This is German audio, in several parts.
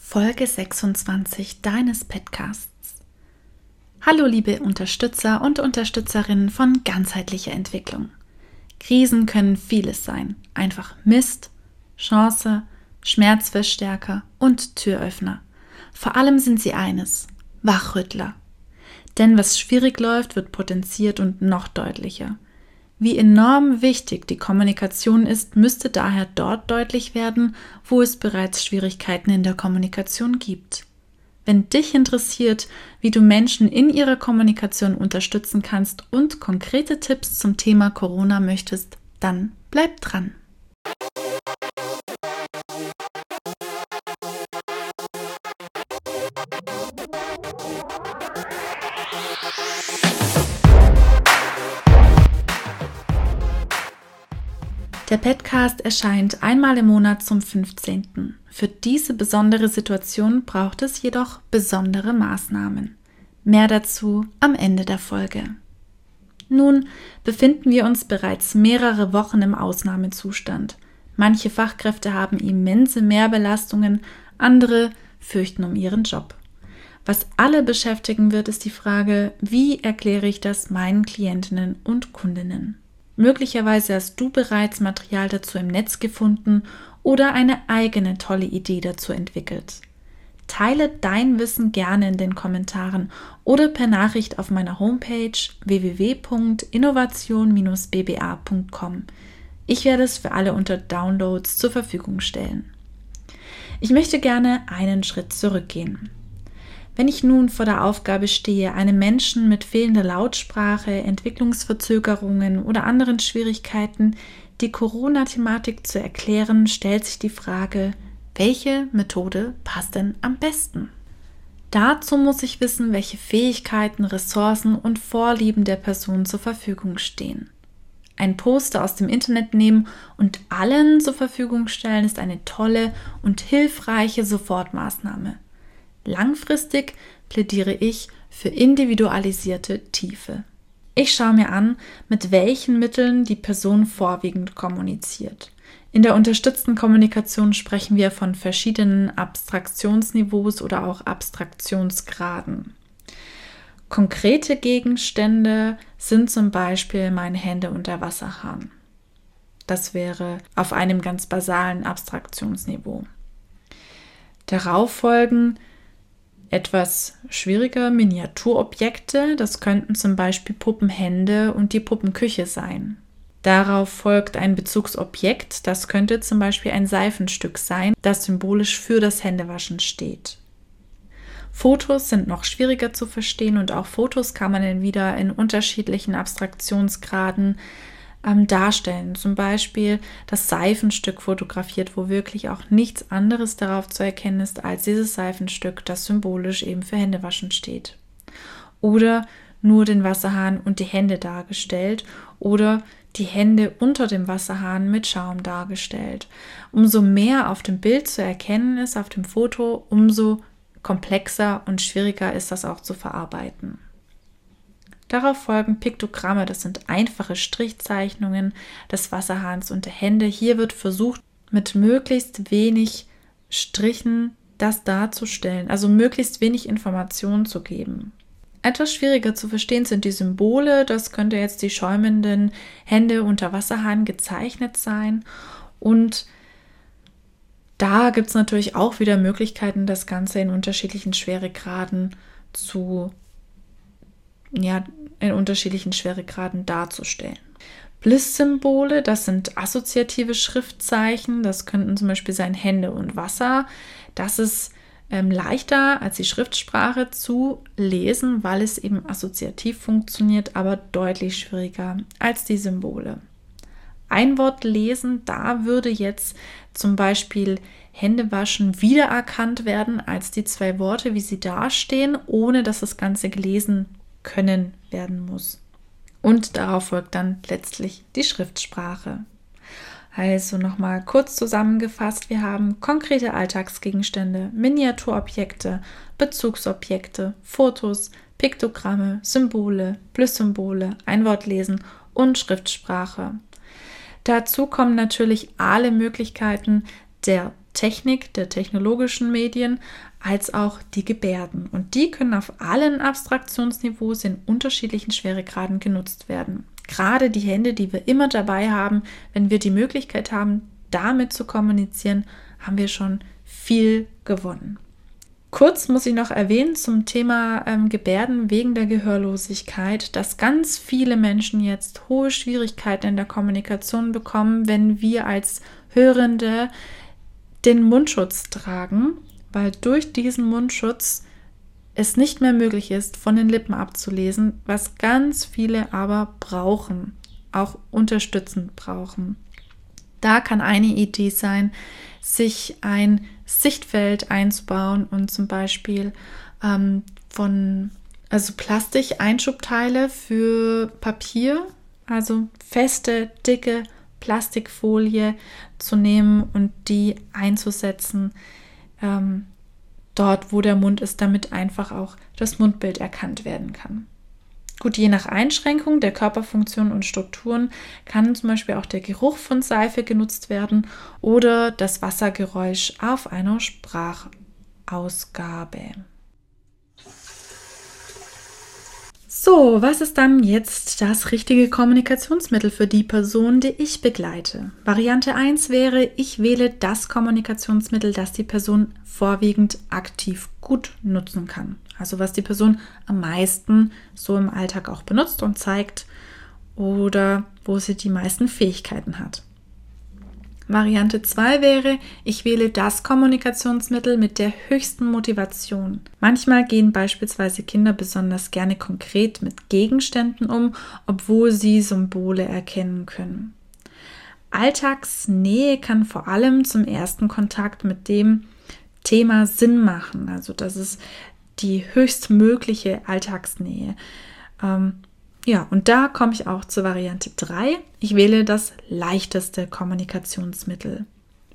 Folge 26 deines Podcasts. Hallo liebe Unterstützer und Unterstützerinnen von ganzheitlicher Entwicklung. Krisen können vieles sein. Einfach Mist, Chance, Schmerzverstärker und Türöffner. Vor allem sind sie eines, Wachrüttler. Denn was schwierig läuft, wird potenziert und noch deutlicher. Wie enorm wichtig die Kommunikation ist, müsste daher dort deutlich werden, wo es bereits Schwierigkeiten in der Kommunikation gibt. Wenn dich interessiert, wie du Menschen in ihrer Kommunikation unterstützen kannst und konkrete Tipps zum Thema Corona möchtest, dann bleib dran. Der Podcast erscheint einmal im Monat zum 15. Für diese besondere Situation braucht es jedoch besondere Maßnahmen. Mehr dazu am Ende der Folge. Nun befinden wir uns bereits mehrere Wochen im Ausnahmezustand. Manche Fachkräfte haben immense Mehrbelastungen, andere fürchten um ihren Job. Was alle beschäftigen wird, ist die Frage, wie erkläre ich das meinen Klientinnen und Kundinnen? Möglicherweise hast du bereits Material dazu im Netz gefunden oder eine eigene tolle Idee dazu entwickelt. Teile dein Wissen gerne in den Kommentaren oder per Nachricht auf meiner Homepage www.innovation-bba.com. Ich werde es für alle unter Downloads zur Verfügung stellen. Ich möchte gerne einen Schritt zurückgehen. Wenn ich nun vor der Aufgabe stehe, einem Menschen mit fehlender Lautsprache, Entwicklungsverzögerungen oder anderen Schwierigkeiten die Corona-Thematik zu erklären, stellt sich die Frage, welche Methode passt denn am besten? Dazu muss ich wissen, welche Fähigkeiten, Ressourcen und Vorlieben der Person zur Verfügung stehen. Ein Poster aus dem Internet nehmen und allen zur Verfügung stellen ist eine tolle und hilfreiche Sofortmaßnahme. Langfristig plädiere ich für individualisierte Tiefe. Ich schaue mir an, mit welchen Mitteln die Person vorwiegend kommuniziert. In der unterstützten Kommunikation sprechen wir von verschiedenen Abstraktionsniveaus oder auch Abstraktionsgraden. Konkrete Gegenstände sind zum Beispiel meine Hände und der Wasserhahn. Das wäre auf einem ganz basalen Abstraktionsniveau. Darauf folgen etwas schwieriger Miniaturobjekte. Das könnten zum Beispiel Puppenhände und die Puppenküche sein. Darauf folgt ein Bezugsobjekt. Das könnte zum Beispiel ein Seifenstück sein, das symbolisch für das Händewaschen steht. Fotos sind noch schwieriger zu verstehen und auch Fotos kann man dann wieder in unterschiedlichen Abstraktionsgraden ähm, darstellen. Zum Beispiel das Seifenstück fotografiert, wo wirklich auch nichts anderes darauf zu erkennen ist als dieses Seifenstück, das symbolisch eben für Händewaschen steht. Oder nur den Wasserhahn und die Hände dargestellt oder die Hände unter dem Wasserhahn mit Schaum dargestellt. Umso mehr auf dem Bild zu erkennen ist, auf dem Foto, umso komplexer und schwieriger ist das auch zu verarbeiten. Darauf folgen Piktogramme, das sind einfache Strichzeichnungen des Wasserhahns und der Hände. Hier wird versucht, mit möglichst wenig Strichen das darzustellen, also möglichst wenig Informationen zu geben. Etwas schwieriger zu verstehen sind die Symbole. Das könnte jetzt die schäumenden Hände unter Wasserhahn gezeichnet sein. Und da gibt es natürlich auch wieder Möglichkeiten, das Ganze in unterschiedlichen Schweregraden zu ja, in unterschiedlichen Schweregraden darzustellen. Bliss-Symbole, das sind assoziative Schriftzeichen, das könnten zum Beispiel sein Hände und Wasser. Das ist ähm, leichter als die Schriftsprache zu lesen, weil es eben assoziativ funktioniert, aber deutlich schwieriger als die Symbole. Ein Wort lesen, da würde jetzt zum Beispiel Hände waschen wiedererkannt werden als die zwei Worte, wie sie dastehen, ohne dass das Ganze gelesen können werden muss. Und darauf folgt dann letztlich die Schriftsprache. Also nochmal kurz zusammengefasst, wir haben konkrete Alltagsgegenstände, Miniaturobjekte, Bezugsobjekte, Fotos, Piktogramme, Symbole, Plus-Symbole, Einwortlesen und Schriftsprache. Dazu kommen natürlich alle Möglichkeiten der Technik, der technologischen Medien, als auch die Gebärden. Und die können auf allen Abstraktionsniveaus in unterschiedlichen Schweregraden genutzt werden. Gerade die Hände, die wir immer dabei haben, wenn wir die Möglichkeit haben, damit zu kommunizieren, haben wir schon viel gewonnen. Kurz muss ich noch erwähnen zum Thema ähm, Gebärden wegen der Gehörlosigkeit, dass ganz viele Menschen jetzt hohe Schwierigkeiten in der Kommunikation bekommen, wenn wir als Hörende den Mundschutz tragen, weil durch diesen Mundschutz es nicht mehr möglich ist, von den Lippen abzulesen, was ganz viele aber brauchen, auch unterstützend brauchen. Da kann eine Idee sein, sich ein Sichtfeld einzubauen und zum Beispiel ähm, von also Plastik-Einschubteile für Papier, also feste, dicke Plastikfolie zu nehmen und die einzusetzen ähm, dort, wo der Mund ist, damit einfach auch das Mundbild erkannt werden kann. Gut, je nach Einschränkung der Körperfunktionen und Strukturen kann zum Beispiel auch der Geruch von Seife genutzt werden oder das Wassergeräusch auf einer Sprachausgabe. So, was ist dann jetzt das richtige Kommunikationsmittel für die Person, die ich begleite? Variante 1 wäre, ich wähle das Kommunikationsmittel, das die Person vorwiegend aktiv gut nutzen kann. Also was die Person am meisten so im Alltag auch benutzt und zeigt oder wo sie die meisten Fähigkeiten hat. Variante 2 wäre, ich wähle das Kommunikationsmittel mit der höchsten Motivation. Manchmal gehen beispielsweise Kinder besonders gerne konkret mit Gegenständen um, obwohl sie Symbole erkennen können. Alltagsnähe kann vor allem zum ersten Kontakt mit dem Thema Sinn machen. Also das ist die höchstmögliche Alltagsnähe. Ähm, ja, und da komme ich auch zur Variante 3. Ich wähle das leichteste Kommunikationsmittel.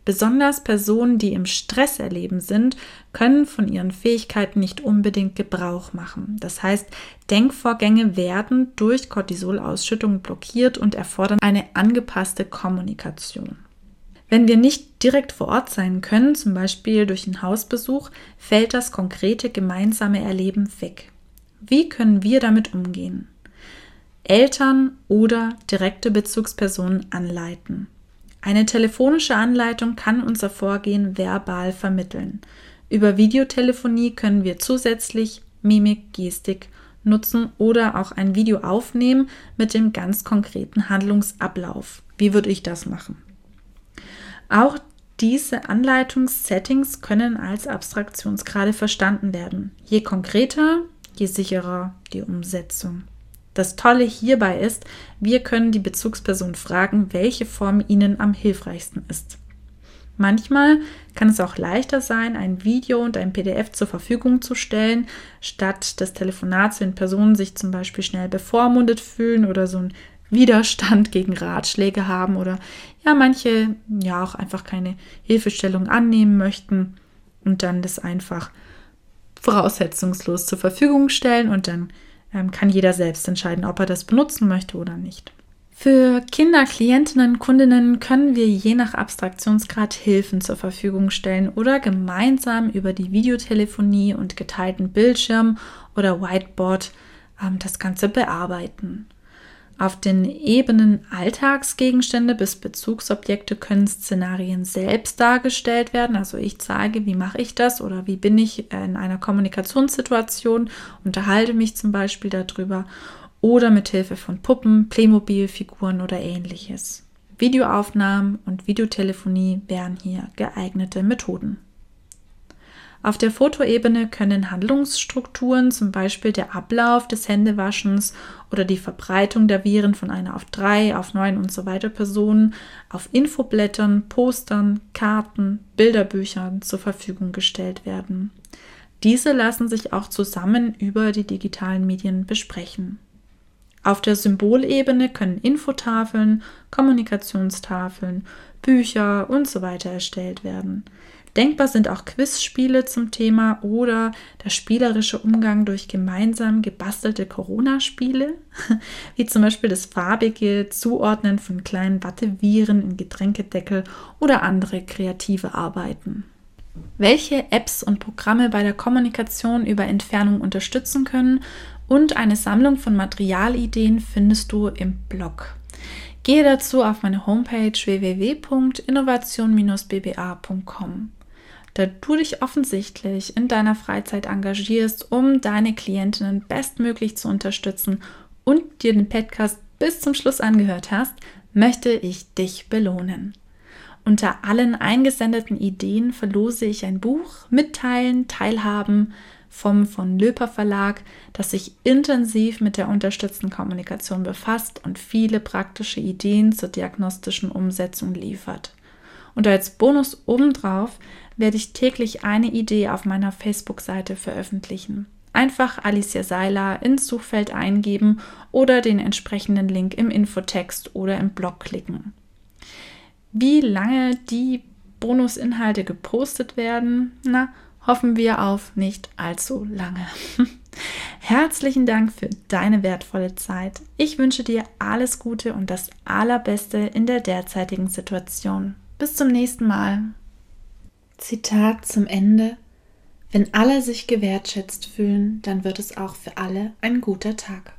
Besonders Personen, die im Stress erleben sind, können von ihren Fähigkeiten nicht unbedingt Gebrauch machen. Das heißt, Denkvorgänge werden durch Cortisolausschüttung blockiert und erfordern eine angepasste Kommunikation. Wenn wir nicht direkt vor Ort sein können, zum Beispiel durch einen Hausbesuch, fällt das konkrete gemeinsame Erleben weg. Wie können wir damit umgehen? Eltern oder direkte Bezugspersonen anleiten. Eine telefonische Anleitung kann unser Vorgehen verbal vermitteln. Über Videotelefonie können wir zusätzlich Mimik, Gestik nutzen oder auch ein Video aufnehmen mit dem ganz konkreten Handlungsablauf. Wie würde ich das machen? Auch diese Anleitungssettings können als Abstraktionsgrade verstanden werden. Je konkreter, je sicherer die Umsetzung. Das Tolle hierbei ist, wir können die Bezugsperson fragen, welche Form ihnen am hilfreichsten ist. Manchmal kann es auch leichter sein, ein Video und ein PDF zur Verfügung zu stellen, statt des Telefonats, wenn Personen sich zum Beispiel schnell bevormundet fühlen oder so einen Widerstand gegen Ratschläge haben oder ja, manche ja auch einfach keine Hilfestellung annehmen möchten und dann das einfach voraussetzungslos zur Verfügung stellen und dann kann jeder selbst entscheiden, ob er das benutzen möchte oder nicht. Für Kinder, Klientinnen, Kundinnen können wir je nach Abstraktionsgrad Hilfen zur Verfügung stellen oder gemeinsam über die Videotelefonie und geteilten Bildschirm oder Whiteboard ähm, das Ganze bearbeiten. Auf den Ebenen Alltagsgegenstände bis Bezugsobjekte können Szenarien selbst dargestellt werden. Also ich zeige, wie mache ich das oder wie bin ich in einer Kommunikationssituation, unterhalte mich zum Beispiel darüber oder mit Hilfe von Puppen, Playmobil-Figuren oder ähnliches. Videoaufnahmen und Videotelefonie wären hier geeignete Methoden. Auf der Fotoebene können Handlungsstrukturen, zum Beispiel der Ablauf des Händewaschens oder die Verbreitung der Viren von einer auf drei, auf neun und so weiter Personen auf Infoblättern, Postern, Karten, Bilderbüchern zur Verfügung gestellt werden. Diese lassen sich auch zusammen über die digitalen Medien besprechen. Auf der Symbolebene können Infotafeln, Kommunikationstafeln, Bücher und so weiter erstellt werden. Denkbar sind auch Quizspiele zum Thema oder der spielerische Umgang durch gemeinsam gebastelte Corona-Spiele, wie zum Beispiel das farbige Zuordnen von kleinen Watteviren in Getränkedeckel oder andere kreative Arbeiten. Welche Apps und Programme bei der Kommunikation über Entfernung unterstützen können und eine Sammlung von Materialideen findest du im Blog. Gehe dazu auf meine Homepage www.innovation-bba.com. Da du dich offensichtlich in deiner Freizeit engagierst, um deine Klientinnen bestmöglich zu unterstützen und dir den Podcast bis zum Schluss angehört hast, möchte ich dich belohnen. Unter allen eingesendeten Ideen verlose ich ein Buch Mitteilen, Teilhaben, vom von Löper Verlag, das sich intensiv mit der unterstützten Kommunikation befasst und viele praktische Ideen zur diagnostischen Umsetzung liefert. Und als Bonus obendrauf werde ich täglich eine Idee auf meiner Facebook-Seite veröffentlichen. Einfach Alicia Seiler ins Suchfeld eingeben oder den entsprechenden Link im Infotext oder im Blog klicken. Wie lange die Bonusinhalte gepostet werden, na, hoffen wir auf nicht allzu lange. Herzlichen Dank für deine wertvolle Zeit. Ich wünsche dir alles Gute und das Allerbeste in der derzeitigen Situation. Bis zum nächsten Mal. Zitat zum Ende. Wenn alle sich gewertschätzt fühlen, dann wird es auch für alle ein guter Tag.